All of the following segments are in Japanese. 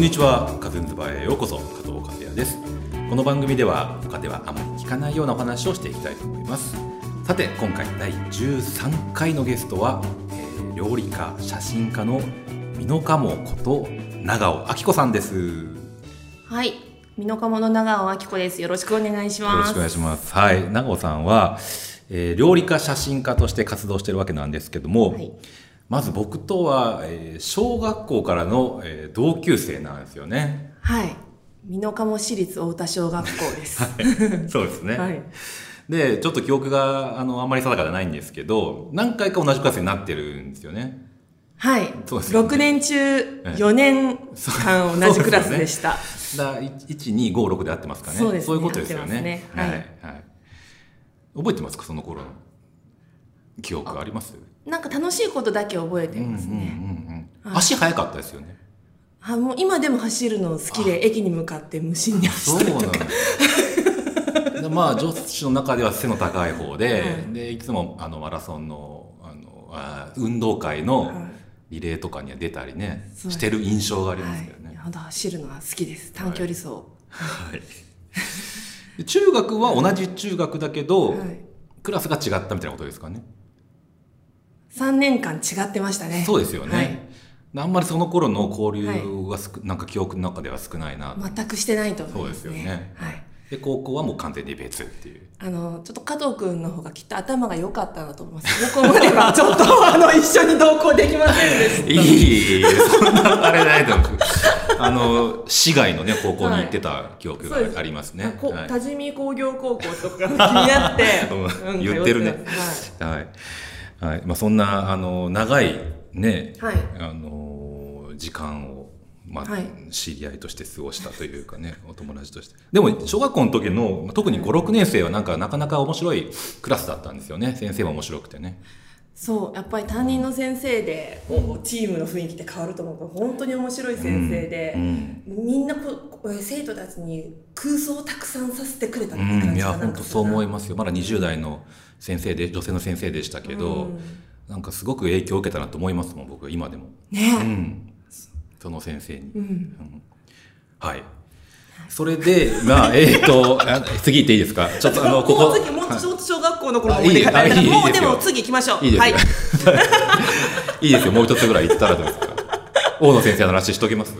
こんにちは。カズンズバーへようこそ。加藤和也です。この番組では他ではあまり聞かないようなお話をしていきたいと思います。さて今回第13回のゲストは、えー料理家写真家の美濃加茂こと長尾明子さんです。よはい、美濃加茂の長尾明子です。よろしくお願いします。ろしくお願いします。はい。長尾さんは、えー料理家写真家として活動しているわけなんですけども、はいまず僕とは、えー小学校からの、えー同級生なんですよね。はい、美濃加茂市立太田小学校です。そうですね、はい、でちょっと記憶があのあんまり定かじゃないんですけど何回か同じクラスになってるんですよね。はい、そうですよね。六年中四年間同じクラスでした。だ1256で合ってますかね。そうですね。いうことですよね。ね。は、はいい。はい、覚えてますか？その頃の記憶あります？なんか楽しいことだけ覚えてますうんうんね。うんうん。足早かったですよね。あ、もう今でも走るの好きで駅に向かって無心に走そうなんったりとか。まあ女子の中では背の高い方で、はい。でいつもあのマラソンのあのあ運動会のはい。リレーとかには出たりね、そうしてる印象がありまはいすけどね、、本当走るのは好きです。短距離走。はい、で中学は同じ中学だけど、はい。クラスが違ったみたいなことですかね三年間違ってましたね。そうですよね、はい。あんまりその頃の交流がすく、なんか記憶の中では少ないな、全くしてないと思います、ね。そうですよね。はい。で高校はもう完全に別っていう。あの、ちょっと加藤くんの方がきっと頭が良かったなと思います。ここまではちょっと、あの、一緒に同行できませんでした。いいそんなあれないと思う あの市外のね高校に行ってた記憶がありますね、こはい。多治見工業高校とか気になって、うん。言ってるね。はい、はい。まあ、そんなあの長いね、はい。あの時間を、まあはい。知り合いとして過ごしたというかね お友達として。でも小学校の時のまあ特に56年生はなんかなかなか面白いクラスだったんですよね。先生も面白くてねそう、やっぱり担任の先生で、こうチームの雰囲気って変わると思うから、本当に面白い先生で、うん。みんなこう生徒たちに空想をたくさんさせてくれたってうん、いや感じがなんか本当そう思いまますよ。まだ20代の先生で女性の先生でしたけど、なんかすごく影響を受けたなと思いますもん僕今でも、うね、ん、その先生に、うん、はいそれでまあえっ、と あ次行っていいですか？ちょっとあのここもう次もう小学校の頃のあ思い出がいいあいいいいもうでも次行きましょう。いいですはい。よ、い、いですよ。もう一つぐらい言ったらどうですか？大野先生の話しときます？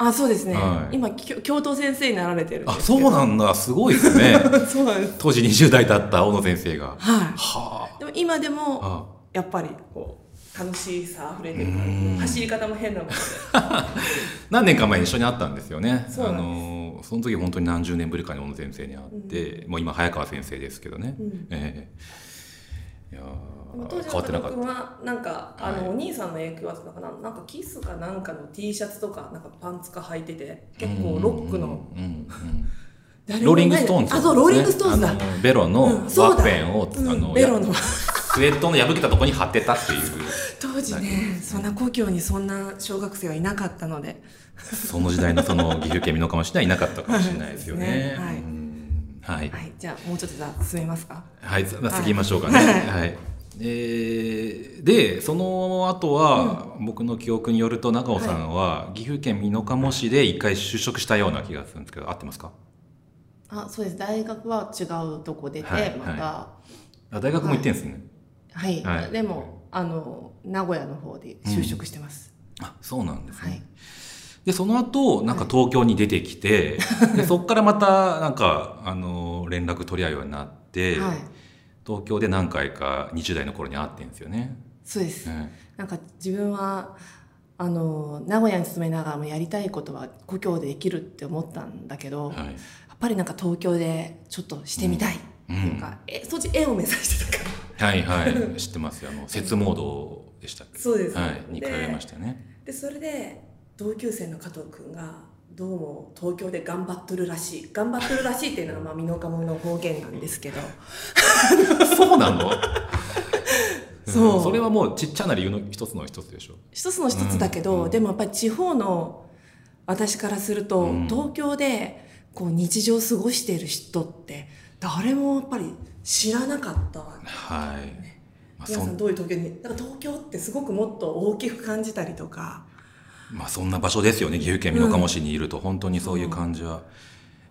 あそうですね、はい。今教頭先生になられてるあそうなんだ。すごいですね。そうなんです。当時20代だった大野先生が。ははあ。いでも今でもあ。やっぱりこう楽しさ溢れてる。感うん。じ走り方も変なもんで何年か前に一緒に会ったんですよね。あそうなんです。のその時本当に何十年ぶりかに小野先生に会って、もう今早川先生ですけどね、うん。ええ。いや変わってなかった。はなんかあの、はいお兄さんの影響だったのかななんかキスかなんかの T シャツとかなんかパンツか履いてて結構ロックの。うんうん誰もローリングストーンズ、あそうローリングストーンズだ。ベロのワッペンを、うんあの。ベロの。やスウェットの破けたところに貼ってたっていう。当時ねそんな故郷にそんな小学生はいなかったので。その時代のその岐阜県美濃加茂市にはいなかったかもしれないですよね。はい。うん。はい。はい。じゃあもうちょっとじゃあ進めますか。はい、次行きましょうかね。はい。はい。えーで、その後は、僕の記憶によると、長尾さんは、岐阜県美濃加茂市で一回就職したような気がするんですけど、合ってますか？あそうです。大学は違うとこ出て、はいまた。あ大学も行ってんですね。はい、はい。でもあの名古屋の方で就職してます、あ、そうなんですね。はい。で、その後、なんか東京に出てきて、でそこからまた、なんか、あの、連絡取り合うようになって、はい。東京で何回か20代の頃に会ってんですよね。そうです、はいなんか自分はあの名古屋に勤めながらもやりたいことは故郷でできるって思ったんだけど、やはい。っぱりなんか東京でちょっとしてみたいっていうか、えそっち絵を目指してたからはいはい、知ってますよ。あの、節モードでしたっけ？そうです。はい、に通でいましたね。でそれで同級生の加藤君がどうも東京で頑張っとるらしい。頑張っとるらしいっていうのは まあ美濃加茂の方言なんですけど。そうなの？そう。ん。それはもうちっちゃな理由の一つの一つでしょ？一つの一つだけど、うん。でもやっぱり地方の私からすると、うん。東京でこう日常を過ごしている人って誰もやっぱり知らなかったわ。はい。まあ、皆さんどういう東京にだから東京ってすごくもっと大きく感じたりとか。まあそんな場所ですよね。岐阜県美濃加茂市にいると。本当にそういう感じは、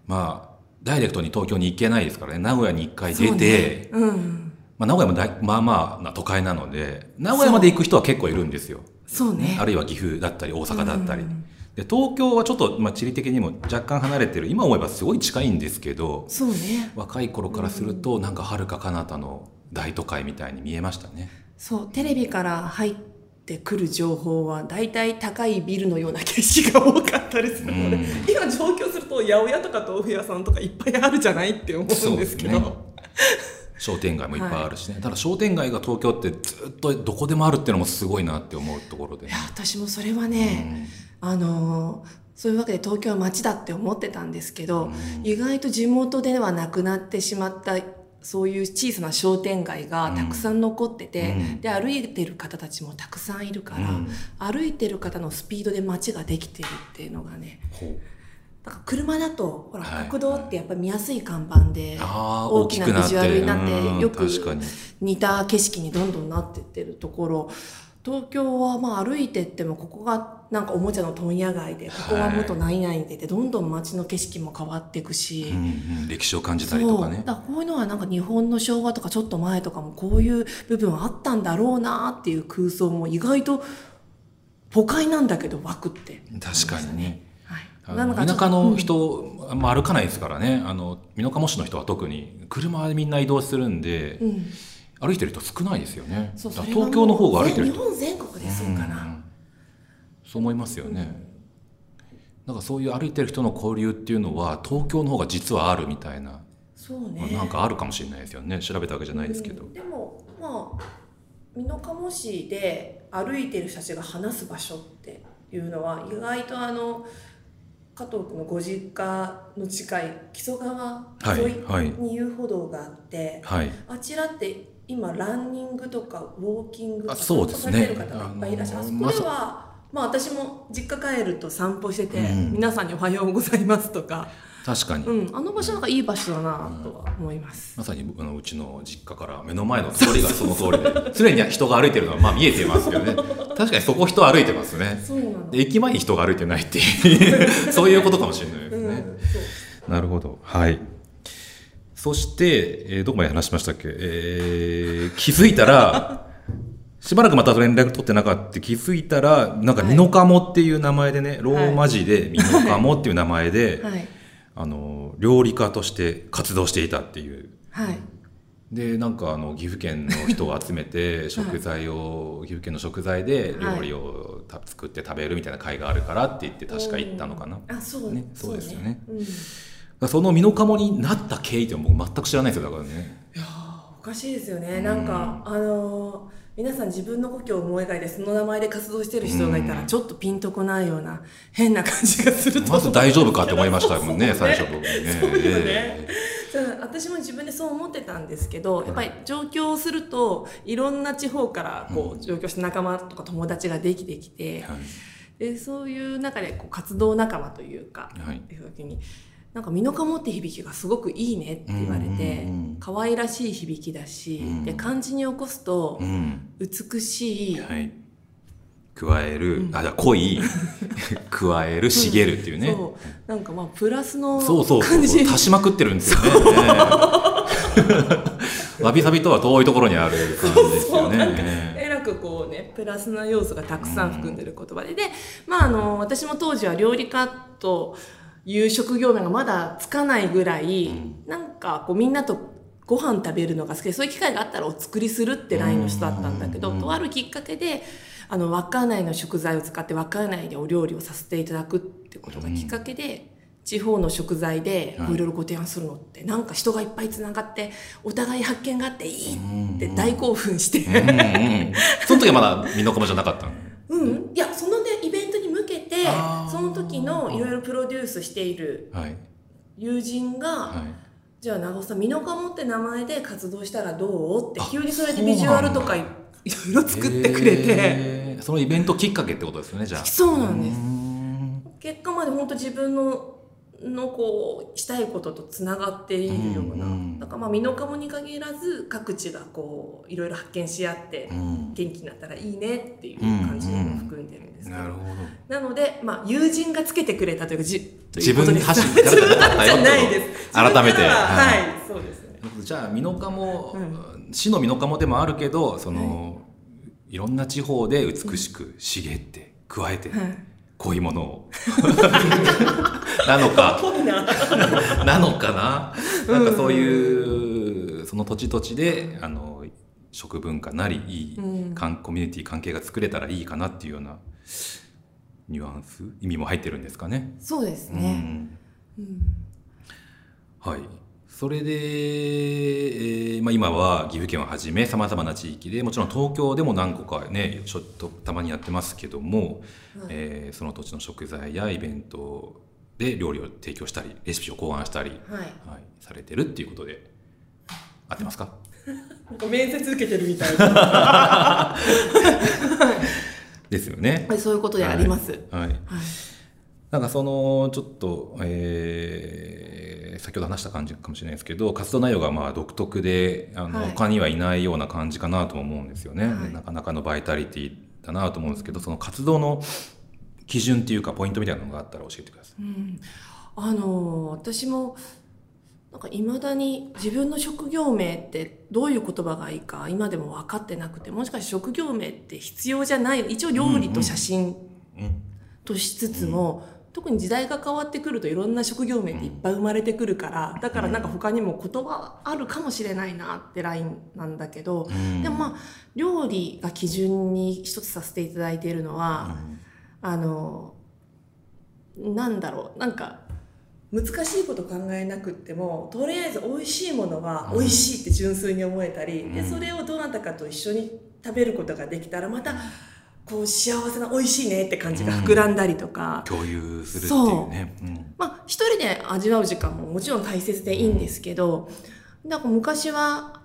まあダイレクトに東京に行けないですからね。名古屋に一回出て、ね。うん。まあ、名古屋もだいまあまあな都会なので名古屋まで行く人は結構いるんですよ。そうね。あるいは岐阜だったり大阪だったり、うんで東京はちょっと、まあ、地理的にも若干離れてる。今思えばすごい近いんですけどそうね。若い頃からするとなんか遥か彼方の大都会みたいに見えましたね。そうテレビから入ってくる情報は大体高いビルのような景色が多かったりするので、うん。今上京すると八百屋とか豆腐屋さんとかいっぱいあるじゃないって思うんですけど商店街もいっぱいあるしね、ただ商店街が東京ってずっとどこでもあるっていうのもすごいなって思うところでいや私もそれはね、あのーそういうわけで東京は街だって思ってたんですけど、意外と地元ではなくなってしまったそういう小さな商店街がたくさん残ってて、うん。で歩いてる方たちもたくさんいるから、うん。歩いてる方のスピードで街ができてるっていうのがねほうだから車だとほらはい国道ってやっぱり見やすい看板で大きなビジュアルになってうんよく似た景色にどんどんなってってるところ。東京はまあ歩いてってもここがなんかおもちゃの問屋街でここは元何々でってどんどん街の景色も変わっていくし、うんうん、歴史を感じたりとかね。だこういうのはなんか日本の昭和とかちょっと前とかもこういう部分あったんだろうなっていう空想も意外と都会なんだけど湧くって。確かにね田舎のうん。人、あんま歩かないですからね。あの美濃加茂市の人は特に車でみんな移動するんで、うん。歩いてる人少ないですよね。東京の方が歩いてる人。日本全国でそうかな、ん。そう思いますよね、なんかそういう歩いてる人の交流っていうのは東京の方が実はあるみたいな、そうまあねなんかあるかもしれないですよね。調べたわけじゃないですけど、うん。でもまあ美濃加茂市で歩いてる人たちが話す場所っていうのは意外とあの加藤君のご実家の近い木曽川沿はい。いに遊歩道があって、はい。あちらって今ランニングとかウォーキングとあかそうですね。されてる方がいっぱいいらっしゃる、あのあそこでは、まあ私も実家帰ると散歩してて、うん。皆さんにおはようございますとか、確かに、うん、あの場所なんかいい場所だなとは思います。まさにあのうちの実家から目の前の通りがその通りで 常に人が歩いてるのはまあ見えてますけどね。確かにそこ人歩いてますね。そうなの。で駅前に人が歩いてないっていう そういうことかもしれないですうん、ね、そう。なるほど。はい。そして、えーどこまで話しましたっけ、えー気づいたらしばらくまた連絡取ってなかった。気づいたらなんかはい。美濃加茂っていう名前でね、ローマ字で美濃加茂っていう名前で、はい。あの料理家として活動していたっていう。はい。でなんかあの岐阜県の人を集めて 食材を、岐阜県の食材で料理をた作って食べるみたいな会があるからって言って確か行ったのかな、あ、そう。ねそうですよね。うん、いその美濃加茂になった経緯って僕全く知らないですよだからね。やーおかしいですよね。なんか、あのー皆さん自分の故郷を思い描いてその名前で活動してる人がいたらうん。ちょっとピンとこないような変な感じがするとまず大丈夫かって思いましたもんねそう最初僕ね。そうよね。えそう私も自分でそう思ってたんですけどやっぱり上京するといろんな地方からこう上京した仲間とか友達ができてきてえ、はいでそういう中でこう活動仲間というか、はいっていう時になんか「美濃加茂って響きがすごくいいね」って言われて、うんうんうん可愛らしい響きだし、うん。で漢字に起こすとうん美しい、はい。加える、うん。あじゃあ濃い 加える茂るっていうね、そう。なんかまあプラスのそうそうそう足しまくってるんですよね。わびさびとは遠いところにある感じですよそうなんかね。えらくこうねプラスな要素がたくさん含んでる言葉で、でまああの私も当時は料理家という職業名がまだつかないぐらい、なんかこうみんなとご飯食べるのが好きでそういう機会があったらお作りするってラインの人だったんだけど、うんとあるきっかけであの稚内の食材を使って稚内でお料理をさせていただくってことがきっかけで。地方の食材でい。ろいろご提案するのって、なんか人がいっぱいつながってお互い発見があっていいって大興奮して、うんうんうん。その時はまだ美濃加茂じゃなかったの？うん、いやそのねイベンてその時のいろいろプロデュースしているはい。友人が、はい。じゃあ長尾さん美濃加茂って名前で活動したらどう？ってあ急にそれでビジュアルとかいいろいろ作ってくれて、へー。そのイベントきっかけってことですよねじゃあ。そうなんです。ん。結果まで本当自分ののこうしたいこととつながっているような、うんうんだからまあ美濃加茂に限らず各地がこういろいろ発見し合ってうん。元気になったらいいねっていう感じのも含んでるんですけど、なるほど。なので、まあ、友人がつけてくれたというかじ自分で走って自分からじゃないです。改めて。ははい。はいそうですね。じゃあ美濃加茂、う市の美濃加茂でもあるけどその、い、ろんな地方で美しく茂って加えて、はいこういうものを なのか。な。なのかな。なんかそういうその土地土地であの食文化なりいい、うん。コミュニティ関係が作れたらいいかなっていうようなニュアンス？意味も入ってるんですかね。そうですうね、ん。うん。はい、それで、えーまあ、今は岐阜県をはじめさまざまな地域でもちろん東京でも何個かねちょっとたまにやってますけども、はい。えーその土地の食材やイベントで料理を提供したりレシピを考案したり、はい。はい、されてるっていうことで合ってますか？なんか面接受けてるみたいな。ですよね。はい。そういうことであります、はい、はい。なんかそのちょっと、えー先ほど話した感じかもしれないですけど活動内容がまあ独特であの、はい。他にはいないような感じかなとも思うんですよね、はい。なかなかのバイタリティだなと思うんですけどその活動の基準っていうかポイントみたいなのがあったら教えてください。うん、あの私もなんか未だに自分の職業名ってどういう言葉がいいか今でも分かってなくてもしかして職業名って必要じゃない一応料理と写真うんとしつつも、特に時代が変わってくるといろんな職業名っていっぱい生まれてくるからだからなんか他にも言葉あるかもしれないなってラインなんだけど、うん。でもまあ料理が基準に一つさせていただいているのは、あのなんだろうなんか難しいこと考えなくってもとりあえず美味しいものは美味しいって純粋に思えたり、うん。でそれをどなたかと一緒に食べることができたらまたこう幸せな美味しいねって感じが膨らんだりとか、共有するっていうね。う。ん。まあ一人で味わう時間ももちろん大切でいいんですけど、なんか昔は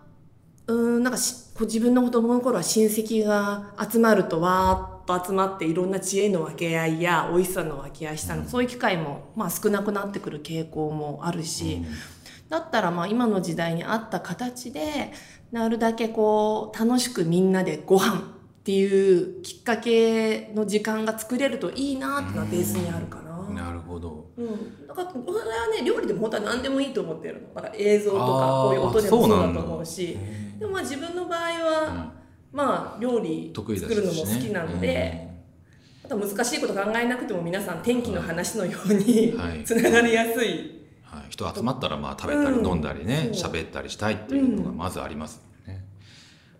うーんなんかしこう自分の子供の頃は親戚が集まるとわーっと集まっていろんな知恵の分け合いや美味しさの分け合いしたの、そういう機会もまあ少なくなってくる傾向もあるし、だったらまあ今の時代に合った形でなるだけこう楽しくみんなでご飯っていうきっかけの時間が作れるといいなっていうのはベースにあるかな。なるほど。うん、だからそれはね料理でも本当は何でもいいと思ってるの。だから映像とかこういう音でもそうだと思うし。へーでもまあ自分の場合は、まあ料理作るのも好きなので、あと難しいこと考えなくても皆さん天気の話のように、はい。つながりやすい。はい、人集まったらまあ食べたりうん。飲んだりねそう。喋、ったりしたいっていうのがまずあります。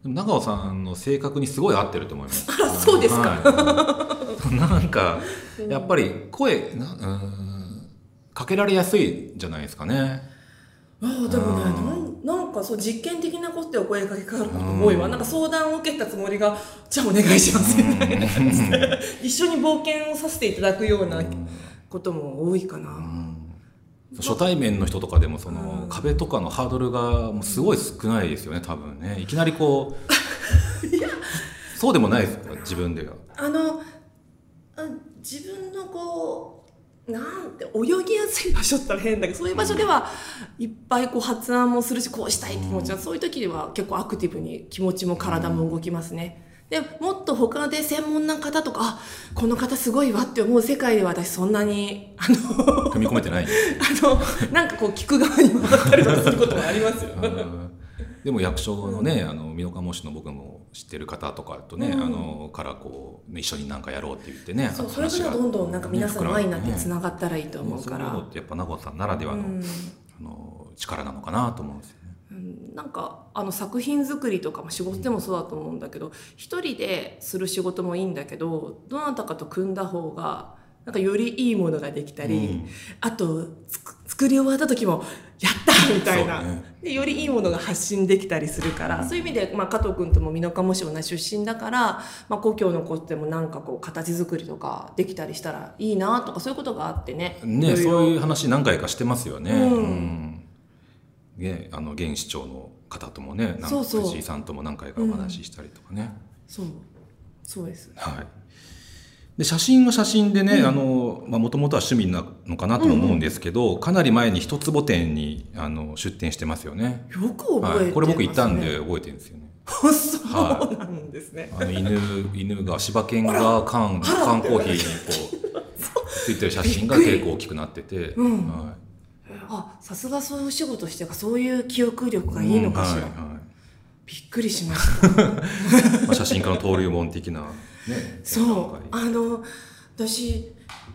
でも長尾さんの性格にすごい合ってると思います。あらそうですか。はい。なんかやっぱり声なうーんかけられやすいじゃないですかね。ああでもねうなんなんかそう実験的なことでお声かけかかること多いわ、なんか相談を受けたつもりがじゃあお願いしますみたいな。感じで一緒に冒険をさせていただくようなことも多いかな。初対面の人とかでもそのうん壁とかのハードルがもうすごい少ないですよね多分ねいきなりこう そうでもないですか自分では。あのあ自分のこうなんて泳ぎやすい場所ったら変だけどそういう場所ではいっぱいこう発案もするしこうしたいって気持ちは、そういう時には結構アクティブに気持ちも体も動きますね。でもっと他で専門な方とかあこの方すごいわって思う世界では私そんなにあの踏み込めてない。あのなんかこう聞く側に回ったりとかすることもありますよ。うんでも役所のね、あの美濃加茂市の僕も知ってる方とかとね、うんあのからこう一緒になんかやろうって言ってねそうそれからどんどんなんか皆さんの愛になってつながったらいいと思うから。そういうのってやっぱ名古屋さんならではの,、うんあの力なのかなと思うんですよね。うんなんかあの作品作りとかも仕事でもそうだと思うんだけど一人でする仕事もいいんだけどどなたかと組んだ方がなんかよりいいものができたり、うん。あとつく作り終わった時も「やった!」みたいな、ね。でよりいいものが発信できたりするから、そういう意味で、まあ、加藤君とも美濃加茂市同じ出身だから、まあ、故郷の子ってもなんかこう形作りとかできたりしたらいいなとかそういうことがあってね。ねそういう話何回かしてますよね。うん。んねあの現市長の方ともねなんかそうそう。藤井さんとも何回かお話ししたりとかね。そう。そうです。はい。で写真は写真でね、うん。あのまあもともとは趣味なのかなとも思うんですけど、かなり前に一坪店にあの出店してますよね。よく覚えてますね、はい、これ僕行ったんで覚えてるんですよね。そうなんですね、あの犬犬が柴犬が缶缶コーヒーにこうついてる写真が結構大きくなってて、うん。はあさすがそういうお仕事してるからそういう記憶力いがいいのかしら、うんはいはい。びっくりしました。まあ、写真家の登竜門的なね そうああの私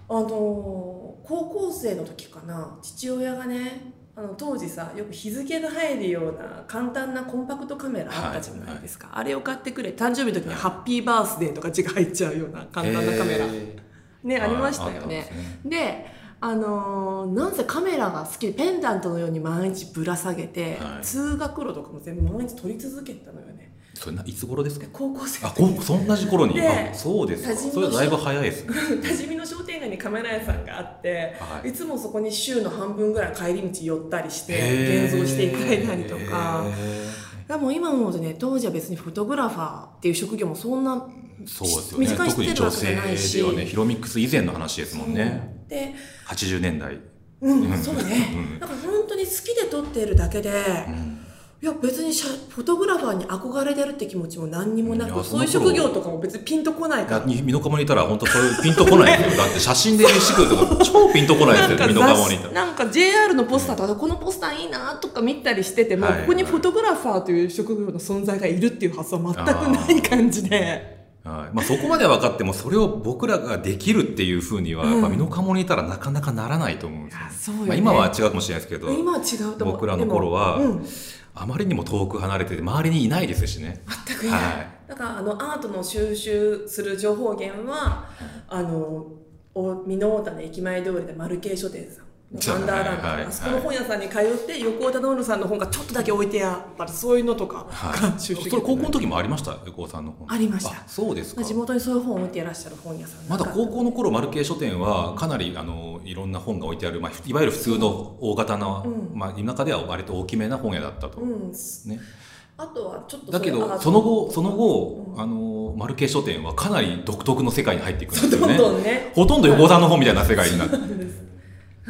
あの高校生の時かな父親がねあの当時さよく日付が入るような簡単なコンパクトカメラあったじゃないですか、あれを買ってくれ誕生日の時に「ハッピーバースデー」とか字が入っちゃうような簡単なカメラ、へねーありましたよね。であのーなんせカメラが好きでペンダントのように毎日ぶら下げて、はい。通学路とかも全部毎日撮り続けてたのよね。それないつ頃ですか？高校生あこそんな時頃に、そうですか。それだいぶ早いですね。多治見の商店街にカメラ屋さんがあって、はい。い、つもそこに週の半分ぐらい帰り道寄ったりして現像していただいたりとか。へでも今思うとね当時は別にフォトグラファーっていう職業もそんなーそうですよね。短い特に女知ってるわけじゃないし。性ではねヒロミックス以前の話ですもんねで80年代、うん、うん。そうね、うん。だから本当に好きで撮っているだけで、うん。いや別に写フォトグラファーに憧れてるって気持ちも何にもないくやそういう職業とかも別にピンとこないから。いやに美濃加茂にいたら本当そういうピンとこないですよだって写真で飯食うとか超ピンとこないですよ美濃加茂にいたら。なんか JR のポスターとかでこのポスターいいなとか見たりしてても、はい。ここにフォトグラファーという職業の存在がいるっていう発想は全くない感じではい。まあ、そこまでは分かってもそれを僕らができるっていうふうには、うん。やっぱ美濃加茂にいたらなかなかならないと思うんですよ、そうよね。まあ、今は違うかもしれないですけど今は違うと思う。僕らの頃はうん、あまりにも遠く離れてて周りにいないですしね。全くいない、はい。だからあのアートの収集する情報源はあのお美濃太田の駅前通りで丸系書店さんそうアンダーランド、はいはいあそこの本屋さんに通って横尾忠則さんの本がちょっとだけ置いてあったりそういうのとかはい。それ高校の時もありました？横尾さんの本。ありました。あそうですか。地元にそういう本を置いていらっしゃる本屋さんまだ高校の頃丸系書店はかなりあのいろんな本が置いてある、まあ、いわゆる普通の大型な、うん。まあ、田舎では割と大きめな本屋だったと、うん。ね、あとはちょっとだけどその後その後、うん。あの丸系書店はかなり独特の世界に入っていくんですよね。ね。ほとんど横尾さんの本みたいな世界になって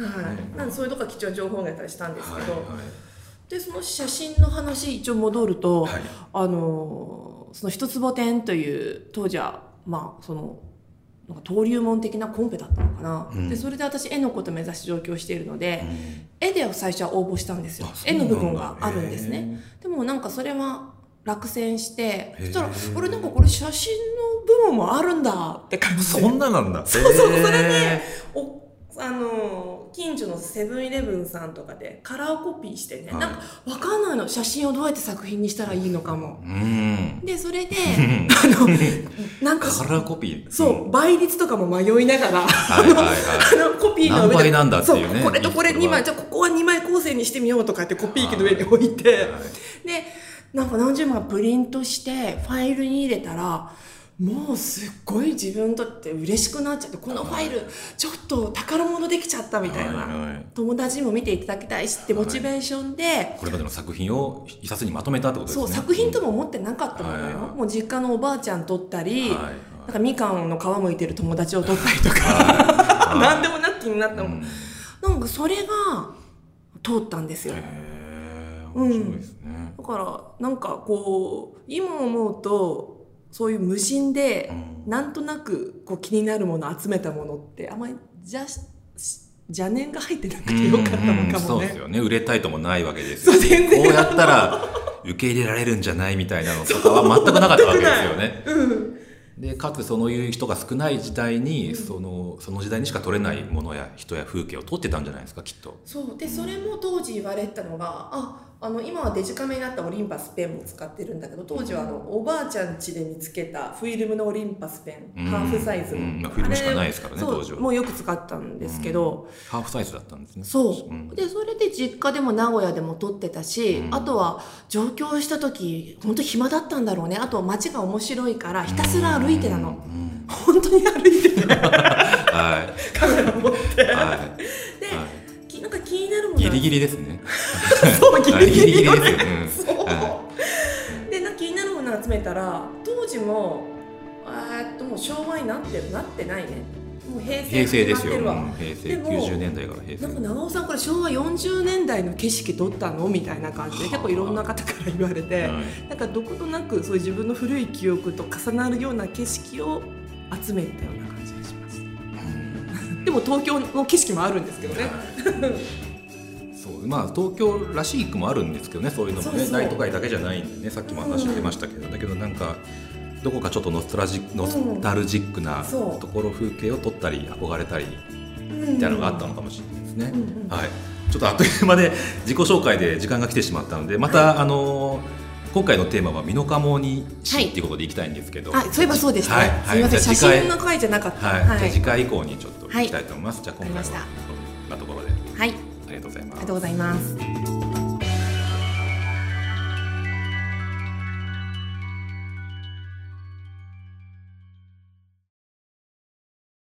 はい、なんでそういうとこが貴重な情報がやったりしたんですけど、はいでその写真の話一応戻ると、はい。あのその一坪店という当時はまあそのなんか登竜門的なコンペだったのかな、うん。でそれで私絵のことを目指して上京しているので、うん。絵で最初は応募したんですよ。絵の部分があるんですね。でもなんかそれは落選してそしたら俺なんかこれ写真の部分もあるんだって感じで。そんななんだ。そうそうそれでへおあの近所のセブンイレブンさんとかでカラーコピーしてね、はい。なんか分かんないの写真をどうやって作品にしたらいいのかも。ーうん。でそれでん あのなんかカラーコピー？そう倍率とかも迷いながらあのコピーの上で何倍なんだっていうねそこれとこれ2枚じゃあここは2枚構成にしてみようとかってコピー機の上に置いて、はい。でなんか何十枚プリントしてファイルに入れたらもうすっごい自分にとって嬉しくなっちゃってこのファイルちょっと宝物できちゃったみたいな、はいはい。友達にも見ていただきたいしってモチベーションで、これまでの作品を一冊にまとめたってことですね。そう作品とも思ってなかったのよ、はいはい。もう実家のおばあちゃん撮ったり、はいはい。なんかみかんの皮むいてる友達を撮ったりとか、はい。何でもなく気になったの、うん。なんかそれが通ったんですよ、面白いですね、だからなんかこう今思うとそういう無心でうん。なんとなくこう気になるもの集めたものってあんまりじゃ邪念が入ってなくてよかったのかうんうんもねそうです。よね。売れたいともないわけですよ。そう全然。こうやったら受け入れられるんじゃないみたいなのとかは全くなかったわけですよね。うん。でかつそういう人が少ない時代にそのその時代にしか撮れないものや人や風景を撮ってたんじゃないですかきっと。そう。でそれも当時言われてたのがああの今はデジカメになったオリンパスペンも使ってるんだけど当時はあのおばあちゃん家で見つけたフィルムのオリンパスペン、うん。ハーフサイズの、うん。まあフィルムしかないですからね当時は。もうよく使ったんですけど、ハーフサイズだったんですね。そう、ん。でそれで実家でも名古屋でも撮ってたし、うん。あとは上京した時本当暇だったんだろうね。あと街が面白いからひたすら歩いてたの、うん。うん。本当に歩いてて はい。カメラ持って。はで、いギリギリですね。そうギリギリよ。ねですよ。でな気になるものを集めたら当時もえーっともう昭和になっってるなってないね。もう平成平成ですよ、平成でも90年代から平成。なんか長尾さんこれ昭和40年代の景色撮ったの？みたいな感じで結構いろんな方から言われて、はい。なんかどことなくそういう自分の古い記憶と重なるような景色を集めたような感じがします。でも東京の景色もあるんですけどね、そうまあ東京らしい区もあるんですけどねそういうのもね大都会だけじゃないんでねさっきも話してましたけど、だけどなんかどこかちょっとノスタルジノスタルジックなところ風景を撮ったり憧れたりみみたいなのがあったのかもしれないですね。うんうんはい。ちょっとあっという間で自己紹介で時間が来てしまったのでまた、あの今回のテーマは美濃加茂に市はいっていうことでいきたいんですけど、あそういえばそうでしたね、はいすみません写じゃあ次回真の回じゃなかった。はい、じゃあ次回以降にちょっと聞きたいと思います。じゃあ今回はこんなところで。はい、ありがとうございます。